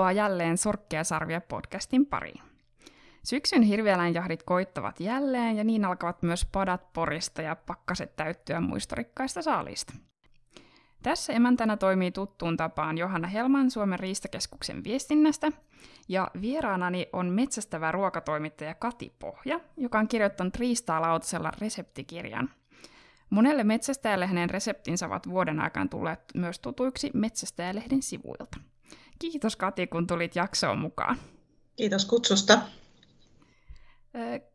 Tervetuloa jälleen Sorkkia sarvia podcastin pariin. Syksyn hirvieläinjahdit koittavat jälleen ja niin alkavat myös padat porista ja pakkaset täyttyä muistorikkaista saalista. Tässä emäntänä toimii tuttuun tapaan Johanna Helman Suomen riistakeskuksen viestinnästä, ja vieraanani on metsästävä ruokatoimittaja Kati Pohja, joka on kirjoittanut riistaa lautasella reseptikirjan. Monelle metsästäjälle hänen reseptinsä ovat vuoden aikana tulleet myös tutuiksi Metsästäjälehden sivuilta. Kiitos Kati, kun tulit jaksoon mukaan. Kiitos kutsusta.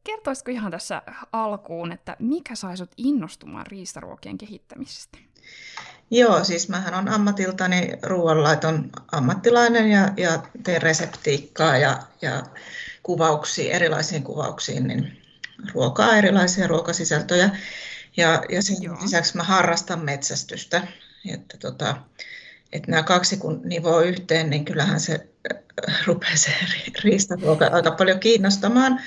Kertoisitko ihan tässä alkuun, että mikä sai sut innostumaan riistaruokien kehittämisestä? Joo, siis mähän on ammatiltani ruoanlaiton ammattilainen ja, ja teen reseptiikkaa ja, ja kuvauksia, erilaisiin kuvauksiin, niin ruokaa, erilaisia ruokasisältöjä. Ja, ja sen Joo. lisäksi mä harrastan metsästystä. Että tota, että nämä kaksi kun nivoo yhteen, niin kyllähän se äh, rupeaa se riistaruoka aika paljon kiinnostamaan.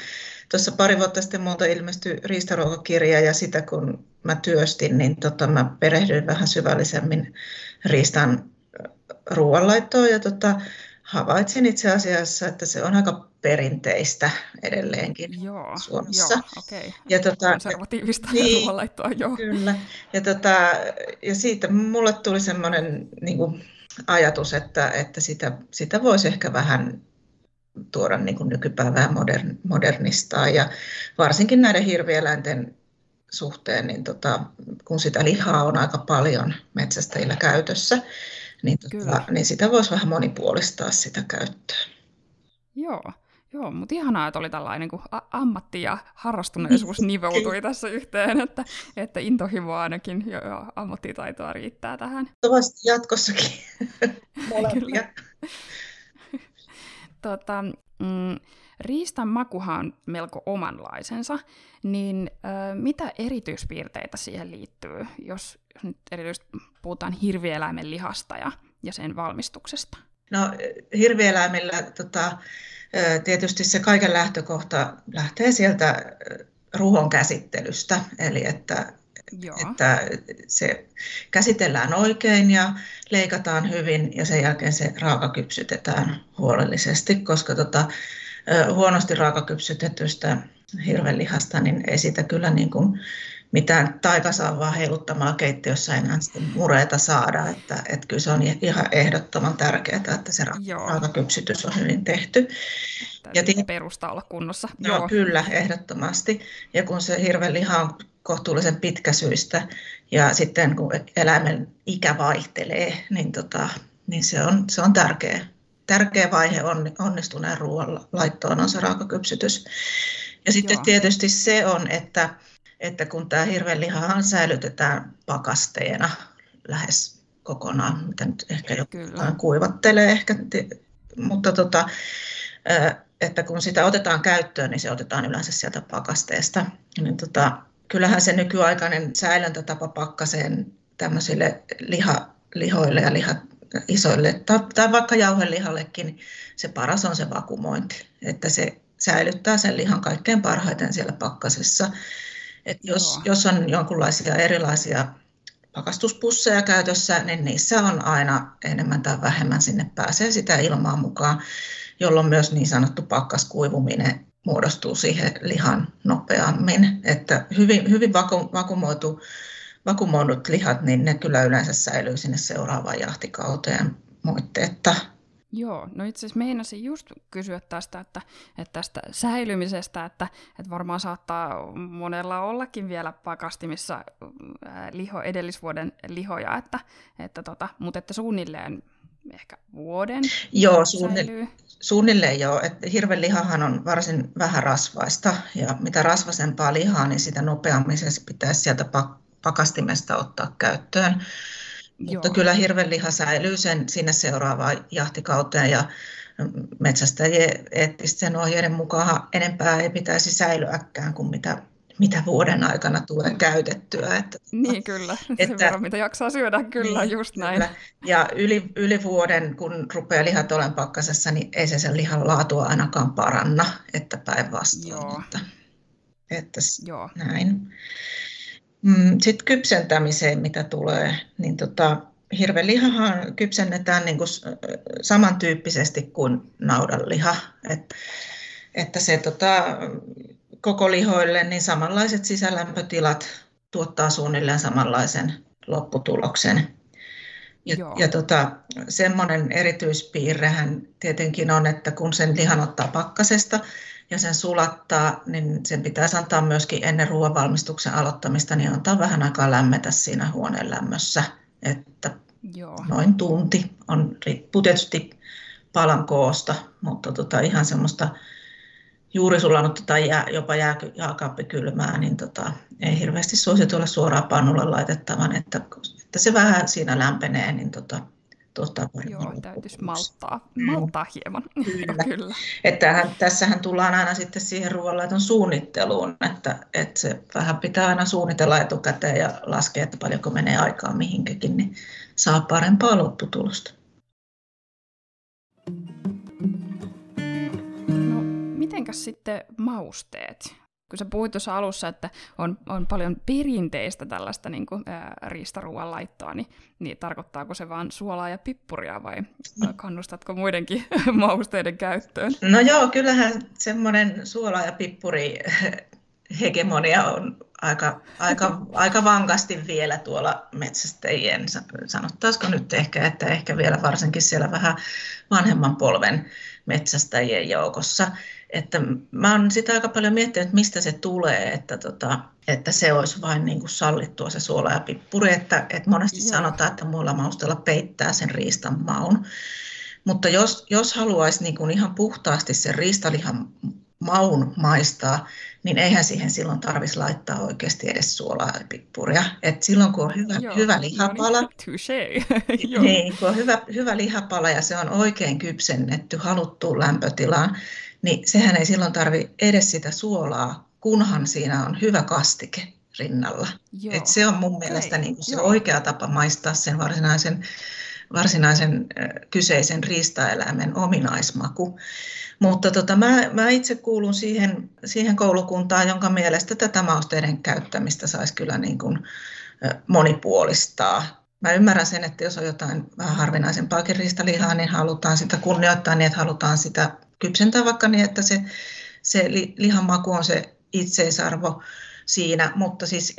Tuossa pari vuotta sitten muuta ilmestyi riistaruokakirja ja sitä kun mä työstin, niin tota, mä perehdyin vähän syvällisemmin riistan äh, ruoanlaittoon ja tota, havaitsin itse asiassa, että se on aika perinteistä edelleenkin joo, Suomessa. Joo, okay. ja tota, Konservatiivista niin, ruoanlaittoa, joo. Kyllä. Ja, tota, ja siitä mulle tuli semmoinen niin kuin, ajatus, että, että sitä, sitä voisi ehkä vähän tuoda niin kuin nykypäivää modern, modernistaa. Ja varsinkin näiden hirvieläinten suhteen, niin tota, kun sitä lihaa on aika paljon metsästäjillä käytössä, niin, tota, niin sitä voisi vähän monipuolistaa sitä käyttöä. Joo, Joo, mutta ihanaa, että oli tällainen niin ammatti ja harrastuneisuus nivoutui tässä yhteen, että, että intohimo ainakin ja, ja ammattitaitoa riittää tähän. Toivottavasti jatkossakin molempia. tota, mm, riistan makuhan on melko omanlaisensa, niin ö, mitä erityispiirteitä siihen liittyy, jos, jos nyt erityisesti puhutaan hirvieläimen lihasta ja, ja sen valmistuksesta? No hirvieläimillä tota, tietysti se kaiken lähtökohta lähtee sieltä ruhon käsittelystä, eli että, että se käsitellään oikein ja leikataan hyvin ja sen jälkeen se raaka kypsytetään huolellisesti, koska tota, huonosti raakakypsytetystä hirvelihasta, niin ei sitä kyllä niin kuin mitään taikasaavaa heiluttamaan keittiössä enää sitten mureita saada. Että, että kyllä se on ihan ehdottoman tärkeää, että se raakakypsytys on hyvin tehty. Täytyy ja perusta olla kunnossa. No, Joo. Kyllä, ehdottomasti. Ja kun se hirven liha on kohtuullisen pitkäsyistä ja sitten kun eläimen ikä vaihtelee, niin, tota, niin se, on, se on tärkeä, tärkeä vaihe on, onnistuneen ruoan laittoon on se raakakypsytys. Ja sitten Joo. tietysti se on, että että kun tämä hirvenlihahan säilytetään pakasteena lähes kokonaan, mitä nyt ehkä jotain kuivattelee ehkä, mutta tota, että kun sitä otetaan käyttöön, niin se otetaan yleensä sieltä pakasteesta. Niin tota, kyllähän se nykyaikainen säilöntätapa pakkaseen tämmöisille liha, lihoille ja liha, isoille tai, tai vaikka jauhelihallekin, niin se paras on se vakumointi, että se säilyttää sen lihan kaikkein parhaiten siellä pakkasessa et jos, jos on jonkinlaisia erilaisia pakastuspusseja käytössä, niin niissä on aina enemmän tai vähemmän sinne pääsee sitä ilmaa mukaan, jolloin myös niin sanottu pakkaskuivuminen muodostuu siihen lihan nopeammin. Että hyvin, hyvin vaku, vakumoitu, vakumoidut lihat, niin ne kyllä yleensä säilyy sinne seuraavaan jahtikauteen moitteetta. Joo, no itse asiassa meinasin just kysyä tästä, että, että tästä säilymisestä, että, että varmaan saattaa monella ollakin vielä pakastimissa liho, edellisvuoden lihoja, että, että tota, mutta että suunnilleen ehkä vuoden Joo, suunnilleen, suunnilleen joo. Että hirvenlihahan on varsin vähän rasvaista ja mitä rasvasempaa lihaa, niin sitä nopeammin se pitäisi sieltä pakastimesta ottaa käyttöön. Mutta Joo. kyllä hirvenliha säilyy sen sinne seuraavaan jahtikauteen ja metsästäjien eettisten ohjeiden mukaan enempää ei pitäisi säilyäkään kuin mitä, mitä vuoden aikana tulee käytettyä. Että, niin kyllä, että, sen verran mitä jaksaa syödä, kyllä niin, just näin. Kyllä. Ja yli, yli vuoden, kun rupeaa lihat olemaan pakkasessa, niin ei se sen lihan laatua ainakaan paranna, että päinvastoin. Että, että Joo. näin. Mm, Sitten kypsentämiseen, mitä tulee, niin tota, hirvelihahan kypsennetään niin kuin samantyyppisesti kuin naudanliha. Et, että se tota, koko lihoille niin samanlaiset sisälämpötilat tuottaa suunnilleen samanlaisen lopputuloksen. Ja, ja tota, semmoinen erityispiirrehän tietenkin on, että kun sen lihan ottaa pakkasesta ja sen sulattaa, niin sen pitäisi antaa myöskin ennen ruoanvalmistuksen aloittamista, niin antaa vähän aikaa lämmetä siinä huoneen lämmössä. Että Joo. noin tunti on, riippuu tietysti palan koosta, mutta tota, ihan semmoista juuri sulanutta tai jää, jopa jää, jääkaappikylmää, niin tota, ei hirveästi suositella suoraan pannulle laitettavan, että, että se vähän siinä lämpenee, niin tota, tuottaa Joo, täytyisi malttaa, mm. malttaa hieman. Kyllä. Kyllä. Että tässähän tullaan aina sitten siihen ruoanlaiton suunnitteluun, että, että se vähän pitää aina suunnitella etukäteen ja laskea, että paljonko menee aikaa mihinkäkin, niin saa parempaa lopputulosta. No, mitenkäs sitten mausteet? Kun sä puhuit tuossa alussa, että on, on paljon perinteistä tällaista niin kuin, ää, riistaruuan laittoa, niin, niin tarkoittaako se vain suolaa ja pippuria vai kannustatko muidenkin mausteiden käyttöön? No joo, kyllähän semmoinen suola ja pippuri hegemonia on aika, aika, aika vankasti vielä tuolla metsästäjien, sanottaisiko nyt ehkä, että ehkä vielä varsinkin siellä vähän vanhemman polven metsästäjien joukossa. Että mä oon sitä aika paljon miettinyt, että mistä se tulee, että, tota, että se olisi vain niin kuin sallittua se suola ja pippuri, että, että monesti Joo. sanotaan, että muilla maustella peittää sen riistan maun. Mutta jos, jos haluaisi niin kuin ihan puhtaasti sen riistalihan maun maistaa, niin eihän siihen silloin tarvitsisi laittaa oikeasti edes suolaa ja pippuria. Et silloin kun on hyvä, Joo, hyvä lihapala, no niin, niin, kun on hyvä, hyvä lihapala ja se on oikein kypsennetty haluttuun lämpötilaan, niin sehän ei silloin tarvi edes sitä suolaa, kunhan siinä on hyvä kastike rinnalla. Et se on mun okay. mielestä niin kuin se Joo. oikea tapa maistaa sen varsinaisen, varsinaisen kyseisen riistaeläimen ominaismaku. Mutta tota, mä, mä itse kuulun siihen, siihen koulukuntaan, jonka mielestä tätä mausteiden käyttämistä saisi kyllä niin kuin monipuolistaa. Mä ymmärrän sen, että jos on jotain vähän harvinaisempaakin riistalihaa, niin halutaan sitä kunnioittaa niin, että halutaan sitä kypsentää vaikka niin, että se, se lihan maku on se itseisarvo siinä, mutta siis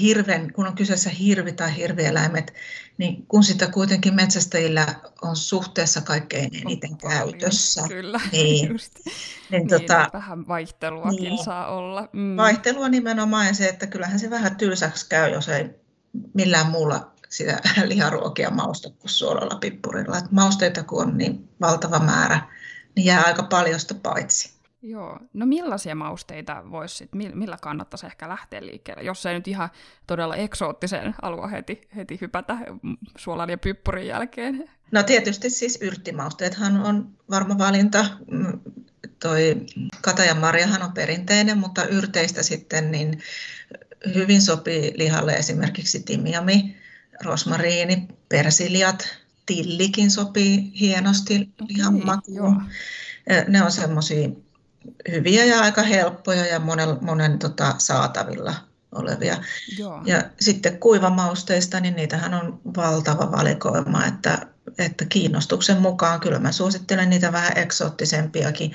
hirven, kun on kyseessä hirvi tai hirvieläimet, niin kun sitä kuitenkin metsästäjillä on suhteessa kaikkein eniten on käytössä. Kyllä, niin, just. Niin, niin, tota, vähän vaihteluakin niin, saa olla. Mm. Vaihtelua nimenomaan ja se, että kyllähän se vähän tylsäksi käy, jos ei millään muulla sitä liharuokia mausta kuin suolalla pippurilla. Et mausteita kun on niin valtava määrä, niin jää aika paljosta paitsi. Joo. No millaisia mausteita voisi millä kannattaisi ehkä lähteä liikkeelle, jos ei nyt ihan todella eksoottiseen alue heti, heti hypätä suolan ja pyppurin jälkeen? No tietysti siis yrttimausteethan on varma valinta. Mm, toi katajan marjahan on perinteinen, mutta yrteistä sitten niin hyvin sopii lihalle esimerkiksi timiami, rosmariini, persiliat, tillikin sopii hienosti okay, lihan makuun. Ne on semmoisia hyviä ja aika helppoja ja monen, monen tota, saatavilla olevia. Joo. Ja sitten kuivamausteista, niin niitähän on valtava valikoima, että, että kiinnostuksen mukaan kyllä mä suosittelen niitä vähän eksoottisempiakin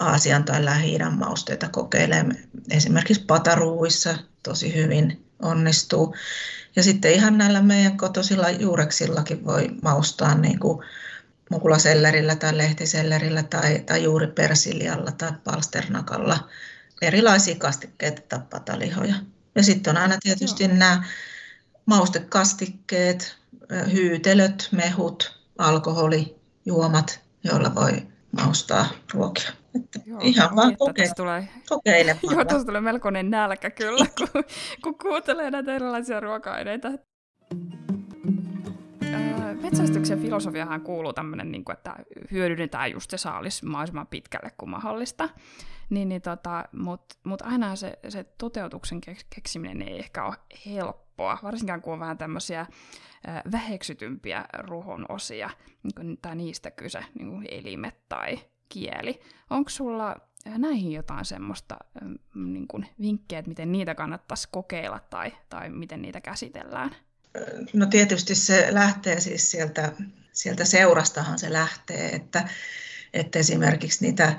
Aasian tai lähi mausteita kokeilemaan. Esimerkiksi pataruuissa tosi hyvin onnistuu. Ja sitten ihan näillä meidän kotosilla juureksillakin voi maustaa niin kuin mukulasellerillä tai lehtisellerillä tai, tai juuri persilialla tai palsternakalla erilaisia kastikkeita tai patalihoja. Ja sitten on aina tietysti Joo. nämä maustekastikkeet, hyytelöt, mehut, alkoholi, juomat, joilla voi maustaa ruokia. Että Joo, ihan vaan kokeile. Tulee... kokeile Joo, tuossa tulee melkoinen nälkä kyllä, kun, kun kuuntelee näitä erilaisia ruoka-aineita. Metsästyksen filosofiahan kuuluu tämmöinen, niin kuin, että hyödynnetään just se saalis mahdollisimman pitkälle kuin mahdollista. Niin, niin tota, Mutta mut aina se, se toteutuksen keksiminen ei ehkä ole helppoa, varsinkaan kun on vähän tämmöisiä väheksytympiä ruhon osia, niin tai niistä kyse, niin kuin elimet tai kieli. Onko sulla näihin jotain semmoista niin kuin vinkkejä, että miten niitä kannattaisi kokeilla tai, tai miten niitä käsitellään? No tietysti se lähtee siis sieltä, sieltä seurastahan se lähtee, että, että esimerkiksi niitä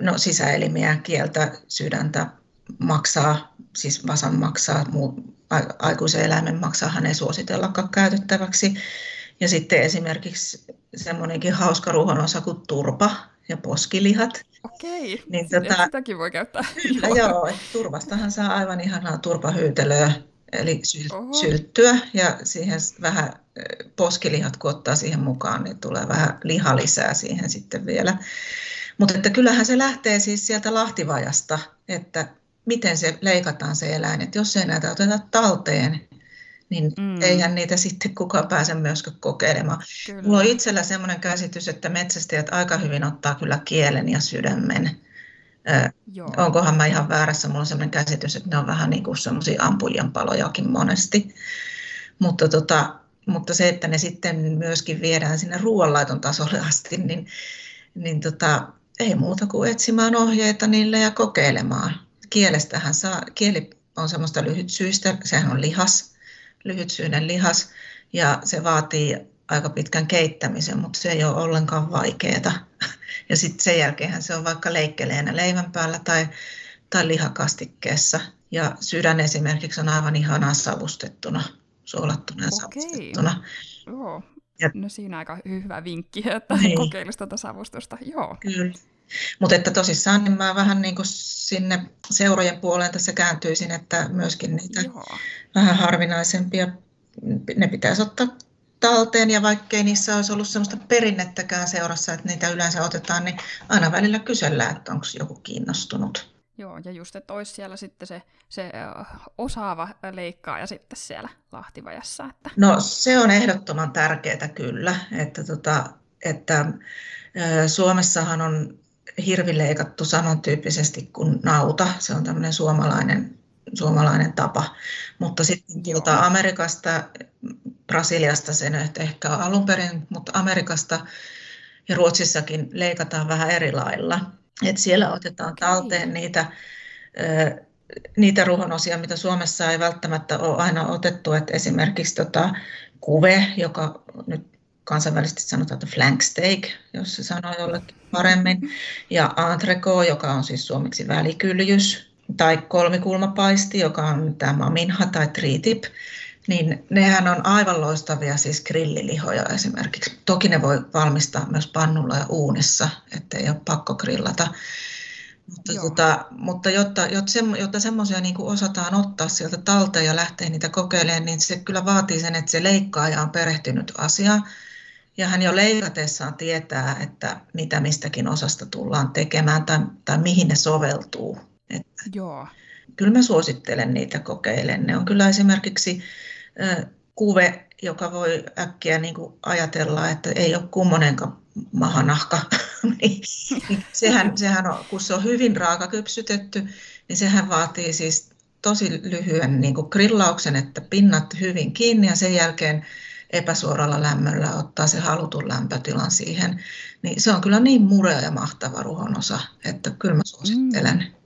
no, sisäelimiä, kieltä, sydäntä maksaa, siis vasan maksaa, muu, aikuisen eläimen maksaa ei suositellakaan käytettäväksi. Ja sitten esimerkiksi semmoinenkin hauska ruohonosa kuin turpa ja poskilihat. Okei, niin, tota, sitäkin voi käyttää. Kyllä joo, turvastahan saa aivan ihanaa turpahyytelöä, eli syl- sylttyä ja siihen vähän poskilihat, kun ottaa siihen mukaan, niin tulee vähän liha lisää siihen sitten vielä. Mutta että kyllähän se lähtee siis sieltä lahtivajasta, että miten se leikataan se eläin. Että jos ei näitä oteta talteen, niin mm. eihän niitä sitten kukaan pääse myöskään kokeilemaan. Kyllä. Mulla on itsellä sellainen käsitys, että metsästäjät aika hyvin ottaa kyllä kielen ja sydämen. Joo. Onkohan mä ihan väärässä? Mulla on sellainen käsitys, että ne on vähän niin kuin semmoisia ampujan palojakin monesti. Mutta, tota, mutta se, että ne sitten myöskin viedään sinne ruoanlaiton tasolle asti, niin, niin tota, ei muuta kuin etsimään ohjeita niille ja kokeilemaan. Kielestähän saa, kieli on semmoista lyhytsyistä, sehän on lihas, lyhytsyinen lihas ja se vaatii aika pitkän keittämisen, mutta se ei ole ollenkaan vaikeaa. Ja sitten sen jälkeen se on vaikka leikkeleenä leivän päällä tai, tai lihakastikkeessa. Ja sydän esimerkiksi on aivan ihanaa savustettuna, suolattuna ja Okei. savustettuna. Joo. Ja, no siinä aika hyvä vinkki, että niin. kokeilisi tuota savustusta. Joo. Kyllä. Mutta että tosissaan niin mä vähän niin kuin sinne seurojen puoleen tässä kääntyisin, että myöskin niitä Joo. vähän harvinaisempia, ne pitäisi ottaa talteen ja vaikkei niissä olisi ollut sellaista perinnettäkään seurassa, että niitä yleensä otetaan, niin aina välillä kysellään, että onko joku kiinnostunut. Joo, ja just, että olisi siellä sitten se, se osaava leikkaaja sitten siellä lahtivajassa. Että... No se on ehdottoman tärkeää kyllä, että, tota, että Suomessahan on hirvi leikattu samantyyppisesti kuin nauta. Se on tämmöinen suomalainen, suomalainen tapa. Mutta sitten tuolta Amerikasta, Brasiliasta se nyt ehkä alun perin, mutta Amerikasta ja Ruotsissakin leikataan vähän eri lailla. Et siellä otetaan talteen niitä, niitä ruhonosia, mitä Suomessa ei välttämättä ole aina otettu. Et esimerkiksi tota, kuve, joka nyt kansainvälisesti sanotaan, että flank steak, jos se sanoo jollekin paremmin, ja entrecot, joka on siis suomeksi välikyljys, tai kolmikulmapaisti, joka on tämä minha tai tritip, niin nehän on aivan loistavia siis grillilihoja esimerkiksi. Toki ne voi valmistaa myös pannulla ja uunissa, ettei ole pakko grillata. Mutta, tota, mutta jotta, jotta, se, jotta semmoisia niin osataan ottaa sieltä talteen ja lähteä niitä kokeilemaan, niin se kyllä vaatii sen, että se leikkaaja on perehtynyt asiaan ja hän jo leikatessaan tietää, että mitä mistäkin osasta tullaan tekemään tai, tai mihin ne soveltuu. Että Joo. Kyllä mä suosittelen niitä kokeilen. Ne on kyllä esimerkiksi kuve, joka voi äkkiä niin kuin ajatella, että ei ole kummonenkaan mahanahka. niin, niin sehän, sehän on, kun se on hyvin raakakypsytetty, niin sehän vaatii siis tosi lyhyen niin kuin grillauksen, että pinnat hyvin kiinni ja sen jälkeen epäsuoralla lämmöllä ottaa se halutun lämpötilan siihen, niin se on kyllä niin murea ja mahtava ruhonosa, että kyllä mä suosittelen. Mm.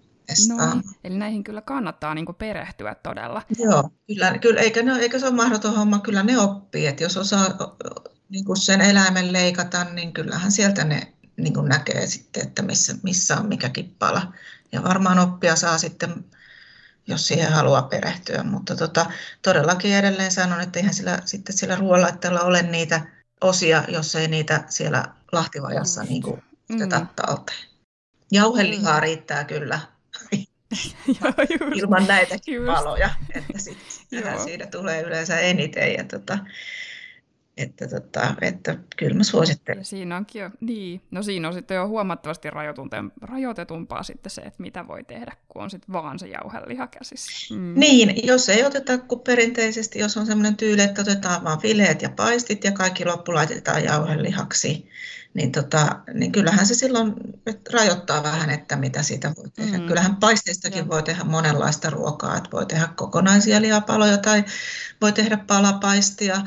No, eli näihin kyllä kannattaa niin perehtyä todella. Joo, kyllä, kyllä eikä, ne, eikä se ole mahdoton homma, kyllä ne oppii, että jos osaa niin kuin sen eläimen leikata, niin kyllähän sieltä ne niin kuin näkee sitten, että missä, missä on mikäkin pala. Ja varmaan oppia saa sitten jos siihen haluaa perehtyä. Mutta tota, todellakin edelleen sanon, että eihän sillä, sitten sillä ruoanlaitteella ole niitä osia, jos ei niitä siellä lahtivajassa niin kuin, mm. talteen. Jauhelihaa mm. riittää kyllä ilman näitäkin paloja, että sitten siitä tulee yleensä eniten. Ja tota, että, tota, että kyllä mä suosittelen. Ja siinä onkin jo, niin. No siinä on sitten jo huomattavasti rajoitetumpaa sitten se, että mitä voi tehdä, kun on sitten vaan se jauheliha käsissä. Mm. Niin, jos ei oteta kuin perinteisesti, jos on sellainen tyyli, että otetaan vaan fileet ja paistit ja kaikki loppu laitetaan jauhelihaksi, niin, tota, niin kyllähän se silloin rajoittaa vähän, että mitä siitä voi tehdä. Mm. Kyllähän paisteistakin ja. voi tehdä monenlaista ruokaa, että voi tehdä kokonaisia lihapaloja tai voi tehdä palapaistia,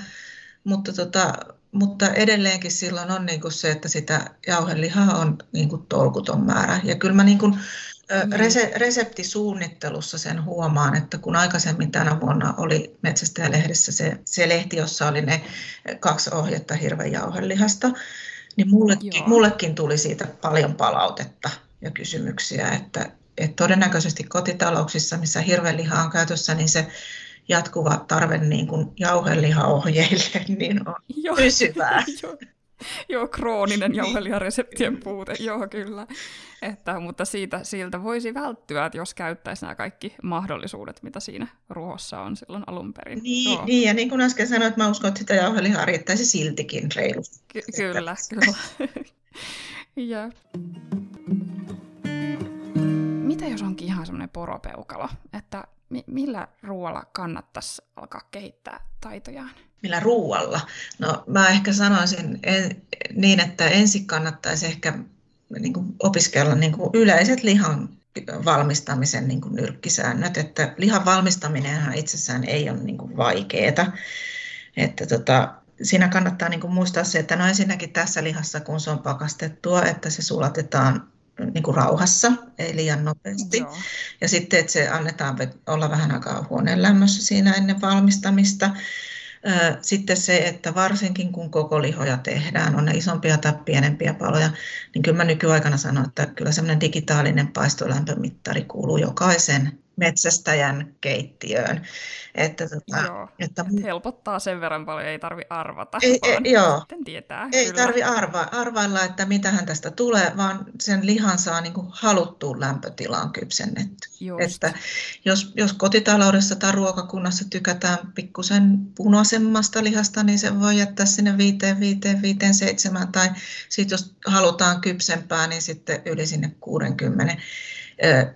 mutta, tota, mutta edelleenkin silloin on niin kuin se, että sitä jauhelihaa on niin kuin tolkuton määrä. Ja kyllä mä niin kuin Rese, reseptisuunnittelussa sen huomaan, että kun aikaisemmin tänä vuonna oli Metsästäjälehdessä se, se lehti, jossa oli ne kaksi ohjetta hirven jauhelihasta, niin mullekin, mullekin tuli siitä paljon palautetta ja kysymyksiä, että, että todennäköisesti kotitalouksissa, missä hirvenliha on käytössä, niin se jatkuva tarve niin kuin jauhelihaohjeille niin on Joo. pysyvää. Joo. Joo, krooninen jauhelihareseptien puute, joo kyllä. Että, mutta siitä, siltä voisi välttyä, että jos käyttäisi nämä kaikki mahdollisuudet, mitä siinä ruohossa on silloin alun perin. Niin, niin ja niin kuin äsken sanoit, mä uskon, että sitä jauhelihaa riittäisi siltikin reilusti. Ky- kyllä, kyllä. ja. Mitä jos onkin ihan semmoinen poropeukalo, että mi- millä ruoalla kannattaisi alkaa kehittää taitojaan? Millä ruoalla? No mä ehkä sanoisin en, niin, että ensin kannattaisi ehkä niin kuin opiskella niin kuin yleiset lihan valmistamisen niin kuin nyrkkisäännöt, että lihan valmistaminenhan itsessään ei ole niin kuin vaikeaa. Että tota, siinä kannattaa niin kuin muistaa se, että no ensinnäkin tässä lihassa, kun se on pakastettua, että se sulatetaan niin kuin rauhassa, ei liian nopeasti. Joo. Ja sitten, että se annetaan olla vähän aikaa huoneen lämmössä siinä ennen valmistamista. Sitten se, että varsinkin kun koko lihoja tehdään, on ne isompia tai pienempiä paloja, niin kyllä mä nykyaikana sanon, että kyllä semmoinen digitaalinen paistolämpömittari kuuluu jokaisen metsästäjän keittiöön. Että, tota, joo, että, että helpottaa sen verran paljon, ei tarvi arvata, ei, vaan ei, joo, tietää. Ei kyllä. tarvi arva, arvailla, että mitähän tästä tulee, vaan sen lihan saa niin kuin haluttuun lämpötilaan kypsennetty. Että jos, jos kotitaloudessa tai ruokakunnassa tykätään pikkusen punaisemmasta lihasta, niin se voi jättää sinne 5, 5, 5, 7 tai sitten jos halutaan kypsempää, niin sitten yli sinne 60.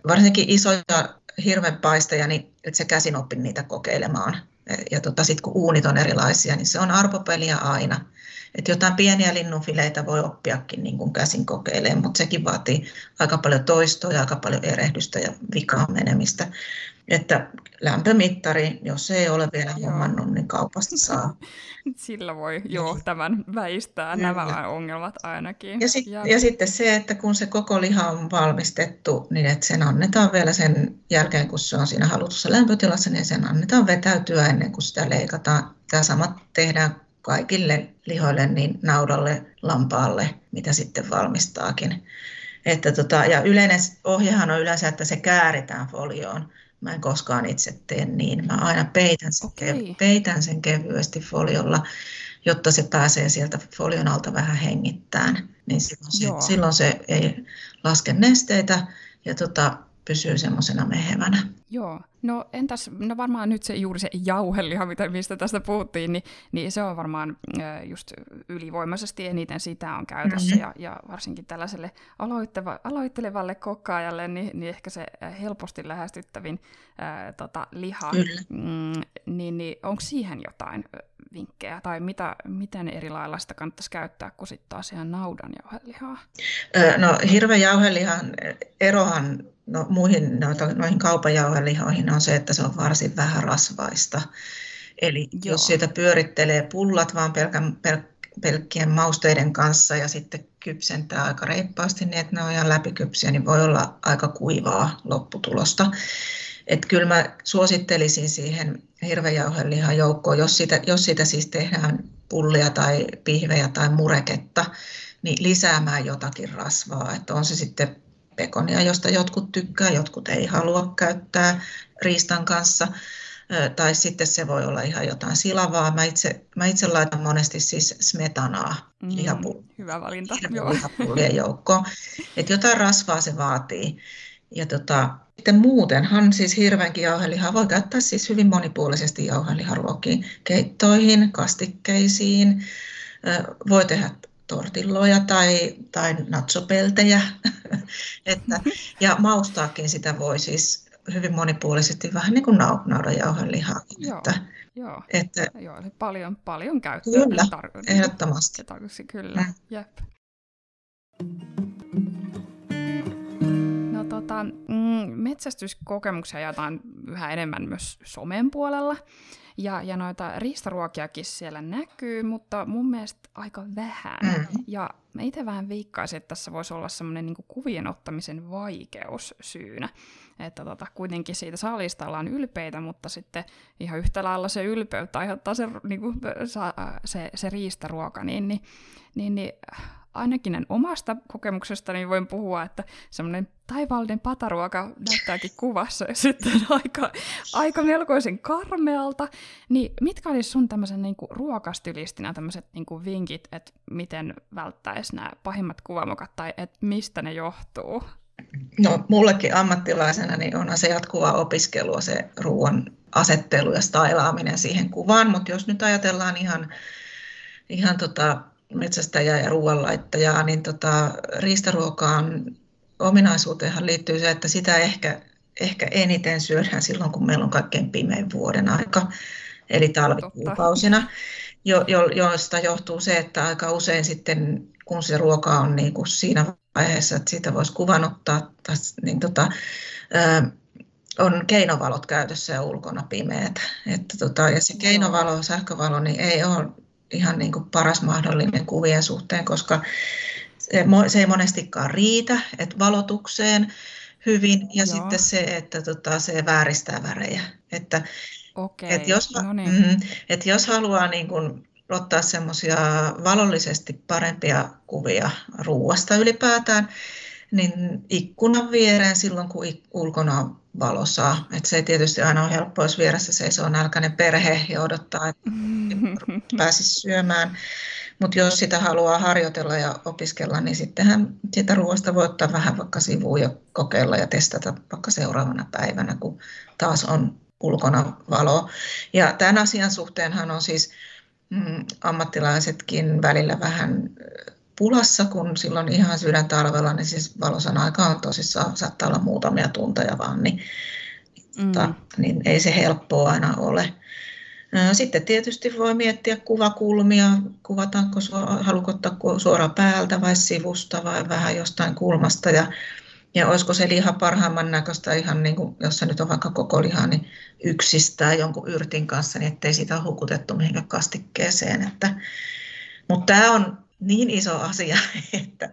Varsinkin isoja paisteja, niin että se käsin oppi niitä kokeilemaan. Ja tota, sitten kun uunit on erilaisia, niin se on arpopeliä aina. Et jotain pieniä linnunfileitä voi oppiakin niin kuin käsin kokeilemaan, mutta sekin vaatii aika paljon toistoa ja aika paljon erehdystä ja vikaan menemistä. Että lämpömittari, jos ei ole vielä huomannut, niin kaupasta saa. Sillä voi jo niin. tämän väistää Kyllä. nämä ongelmat ainakin. Ja, sit, ja... ja sitten se, että kun se koko liha on valmistettu, niin että sen annetaan vielä sen jälkeen, kun se on siinä halutussa lämpötilassa, niin sen annetaan vetäytyä ennen kuin sitä leikataan. Tämä sama tehdään kaikille lihoille, niin naudalle, lampaalle, mitä sitten valmistaakin. Että tota, ja yleinen ohjehan on yleensä, että se kääritään folioon. Mä en koskaan itse tee niin. Mä aina peitän sen, okay. kev- peitän sen kevyesti foliolla, jotta se pääsee sieltä folion alta vähän hengittämään. Niin silloin, se, silloin se ei laske nesteitä ja tota, pysyy semmoisena mehevänä. Joo. No entäs, no varmaan nyt se juuri se jauheliha, mistä tästä puhuttiin, niin, niin se on varmaan just ylivoimaisesti eniten sitä on käytössä, mm-hmm. ja, ja varsinkin tällaiselle aloitteva, aloittelevalle kokkaajalle, niin, niin ehkä se helposti lähestyttävin ää, tota, liha. Kyllä. Mm, niin, niin onko siihen jotain vinkkejä, tai mitä, miten eri lailla sitä kannattaisi käyttää kuin sitten taas ihan naudan jauhelihaa? No hirven jauhelihan erohan no, muihin noita, noihin kaupan jauhelihoihin on se, että se on varsin vähän rasvaista. Eli Joo. jos siitä pyörittelee pullat vaan pelkän, pel, pelkkien mausteiden kanssa ja sitten kypsentää aika reippaasti niin, että ne on ihan läpikypsiä, niin voi olla aika kuivaa lopputulosta. Että kyllä mä suosittelisin siihen hirvejauhelihan joukkoon, jos siitä, jos siitä siis tehdään pullia tai pihvejä tai mureketta, niin lisäämään jotakin rasvaa. Että on se sitten pekonia, josta jotkut tykkää, jotkut ei halua käyttää riistan kanssa. Tai sitten se voi olla ihan jotain silavaa. Mä itse, mä itse laitan monesti siis smetanaa mm, lihapu- hyvä valinta. lihapullien joukkoon. Että jotain rasvaa se vaatii. Ja tota, sitten muutenhan siis hirveänkin jauhelihaa voi käyttää siis hyvin monipuolisesti jauheliharuokiin, keittoihin, kastikkeisiin. Voi tehdä tortilloja tai, tai natsopeltejä. että, ja maustaakin sitä voi siis hyvin monipuolisesti, vähän niin kuin naudanjauhelihaa. Joo. Että, Joo, että, joo paljon, paljon käyttöä. Kyllä, tar- ehdottomasti. Tarkoitus, kyllä, mm. jep. No tota, mm, metsästyskokemuksia jaetaan yhä enemmän myös somen puolella. Ja, ja noita riistaruokiakin siellä näkyy, mutta mun mielestä aika vähän. Mm. Ja mä itse vähän viikkaisin, että tässä voisi olla semmoinen niin kuvien ottamisen vaikeus syynä. Että tota, kuitenkin siitä saalista ollaan ylpeitä, mutta sitten ihan yhtä lailla se ylpeyttä aiheuttaa se, niin kuin, se, se riistaruoka, niin, niin, niin, niin ainakin omasta kokemuksestani voin puhua, että semmoinen taivaallinen pataruoka näyttääkin kuvassa ja sitten aika, aika melkoisen karmealta. Niin mitkä olisi sun tämmöisen niin ruokastylistinä tämmöiset niin vinkit, että miten välttäisi nämä pahimmat kuvamokat tai että mistä ne johtuu? No mullekin ammattilaisena niin on se jatkuvaa opiskelua se ruoan asettelu ja stailaaminen siihen kuvaan, mutta jos nyt ajatellaan ihan, ihan tota metsästäjää ja ruoanlaittajaa, niin tota, riistaruokaan ominaisuuteenhan liittyy se, että sitä ehkä, ehkä eniten syödään silloin, kun meillä on kaikkein pimein vuoden aika, eli talvikuukausina, jo, jo, joista johtuu se, että aika usein sitten, kun se ruoka on niin kuin siinä vaiheessa, että siitä voisi kuvan ottaa, niin tota, on keinovalot käytössä ja ulkona pimeät. Että tota, ja se keinovalo, sähkövalo, niin ei ole ihan niin kuin paras mahdollinen kuvien suhteen, koska se, se ei monestikaan riitä, että valotukseen hyvin ja Joo. sitten se, että tota, se vääristää värejä. Että, okay. et jos, no niin. mm, et jos haluaa niin kuin ottaa semmoisia valollisesti parempia kuvia ruuasta ylipäätään, niin ikkunan viereen silloin, kun ulkona on valosaa. Et se ei tietysti aina ole helppoa, jos vieressä seisoo nälkäinen perhe ja odottaa, että pääsisi syömään. Mutta jos sitä haluaa harjoitella ja opiskella, niin sittenhän sitä ruoasta voi ottaa vähän vaikka sivuun ja kokeilla ja testata vaikka seuraavana päivänä, kun taas on ulkona valo. Ja tämän asian suhteenhan on siis mm, ammattilaisetkin välillä vähän pulassa, kun silloin ihan sydän talvella, niin siis valosan aika on tosissaan, saattaa olla muutamia tunteja vaan, niin, mm. ta, niin ei se helppoa aina ole. Sitten tietysti voi miettiä kuvakulmia, kuvataanko, haluatko ottaa suoraan päältä vai sivusta vai vähän jostain kulmasta ja, ja olisiko se liha parhaimman näköistä ihan niin kuin, jos se nyt on vaikka koko liha, niin yksistään jonkun yrtin kanssa, niin ettei sitä hukutettu mihinkään kastikkeeseen. Että, mutta tämä on niin iso asia, että...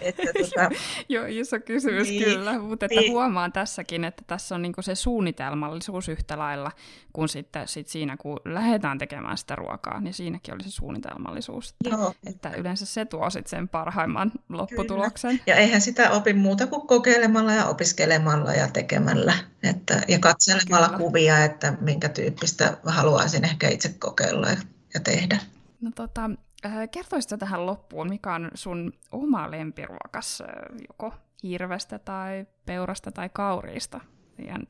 että tuota, Joo, iso kysymys niin, kyllä, mutta että niin. huomaan tässäkin, että tässä on niinku se suunnitelmallisuus yhtä lailla kuin sitten sit siinä, kun lähdetään tekemään sitä ruokaa, niin siinäkin oli se suunnitelmallisuus. Että, Joo. että yleensä se tuo sitten sen parhaimman lopputuloksen. Kyllä. Ja eihän sitä opi muuta kuin kokeilemalla ja opiskelemalla ja tekemällä että, ja katselemalla kyllä. kuvia, että minkä tyyppistä haluaisin ehkä itse kokeilla ja tehdä. No tota, kertoisitko tähän loppuun, mikä on sun oma lempiruokas, äh, joko hirvestä tai peurasta tai kauriista?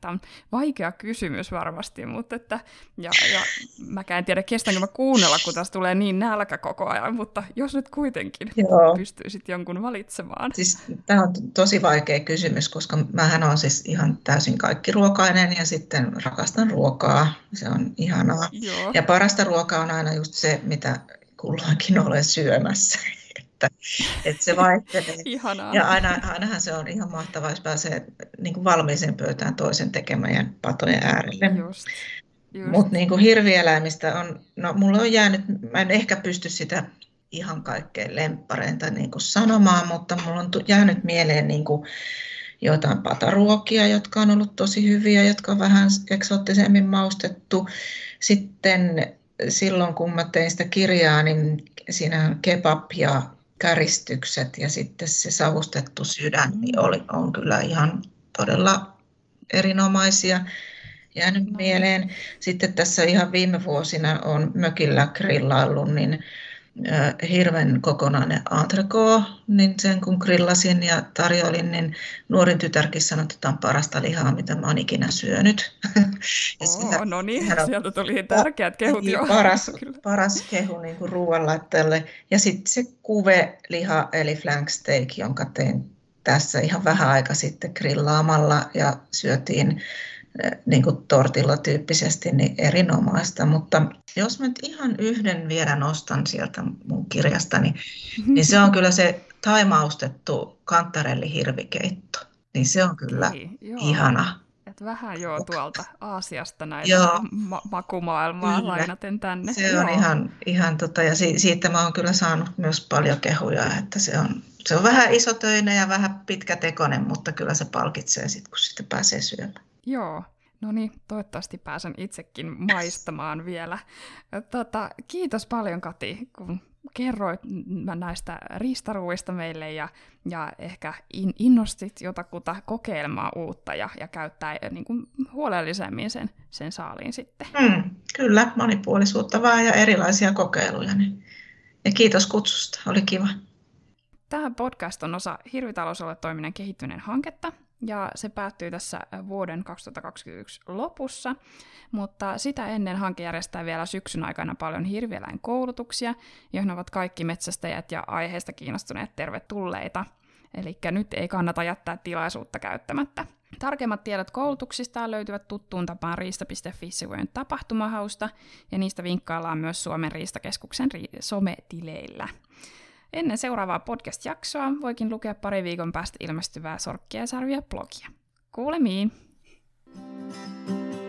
Tämä on vaikea kysymys varmasti, mutta että, ja, ja mä en tiedä kestänkö mä kuunnella, kun tässä tulee niin nälkä koko ajan, mutta jos nyt kuitenkin Joo. pystyisit jonkun valitsemaan. Siis, tämä on tosi vaikea kysymys, koska mähän on siis ihan täysin kaikki ruokainen ja sitten rakastan ruokaa, se on ihanaa. Joo. Ja parasta ruokaa on aina just se, mitä kulloinkin olen syömässä. että, että se vaihtelee. Ihanaa. Ja aina, ainahan se on ihan mahtavaa, jos pääsee niin kuin valmiiseen pöytään toisen tekemään patojen äärelle. Just. Mutta niin hirvieläimistä on, no mulla on jäänyt, mä en ehkä pysty sitä ihan kaikkein lemppareinta niin kuin sanomaan, mutta mulla on jäänyt mieleen niin kuin jotain pataruokia, jotka on ollut tosi hyviä, jotka on vähän eksoottisemmin maustettu. Sitten silloin kun mä tein sitä kirjaa, niin siinä on kebab ja käristykset ja sitten se savustettu sydän niin oli, on kyllä ihan todella erinomaisia jäänyt mieleen. Sitten tässä ihan viime vuosina on mökillä grillaillut, niin hirven kokonainen entrecot, niin sen kun grillasin ja tarjoilin, niin nuorin tytärkin sanoi, että tämä on parasta lihaa, mitä mä oon ikinä syönyt. ja oh, no niin, on, sieltä tuli tärkeät kehut jo. Paras, paras kehu niin kuin ruoanlaittajalle. Ja sitten se kuve liha, eli flank steak, jonka tein tässä ihan vähän aika sitten grillaamalla ja syötiin niin kuin tortilla tyyppisesti, niin erinomaista. Mutta jos mä nyt ihan yhden vielä nostan sieltä mun kirjasta, niin, niin se on kyllä se taimaustettu kantarelli-hirvikeitto. niin se on kyllä okay, ihana. Et vähän joo tuolta Aasiasta näitä joo. Ma- makumaailmaa kyllä. lainaten tänne. Se on joo. ihan, ihan tota, ja si- siitä mä oon kyllä saanut myös paljon kehuja, että se on, se on vähän isotöinen ja vähän pitkätekoinen, mutta kyllä se palkitsee sitten, kun sitten pääsee syömään. Joo, No niin, toivottavasti pääsen itsekin maistamaan vielä. Tota, kiitos paljon Kati, kun kerroit näistä riistaruuista meille ja, ja ehkä in, innostit jotakuta kokeilemaan uutta ja, ja käyttää niin kuin huolellisemmin sen, sen saaliin sitten. Mm, kyllä, monipuolisuutta vaan ja erilaisia kokeiluja. Niin. Ja kiitos kutsusta, oli kiva. Tämä podcast on osa Hirvitalousalle toiminnan kehittyneen hanketta, ja se päättyy tässä vuoden 2021 lopussa, mutta sitä ennen hanke järjestää vielä syksyn aikana paljon hirvieläinkoulutuksia, joihin ovat kaikki metsästäjät ja aiheesta kiinnostuneet tervetulleita. Eli nyt ei kannata jättää tilaisuutta käyttämättä. Tarkemmat tiedot koulutuksista löytyvät tuttuun tapaan riista.fi-sivujen tapahtumahausta, ja niistä vinkkaillaan myös Suomen riistakeskuksen ri- sometileillä. Ennen seuraavaa podcast-jaksoa voikin lukea pari viikon päästä ilmestyvää Sorkkia Sarvia blogia. Kuulemiin! thank you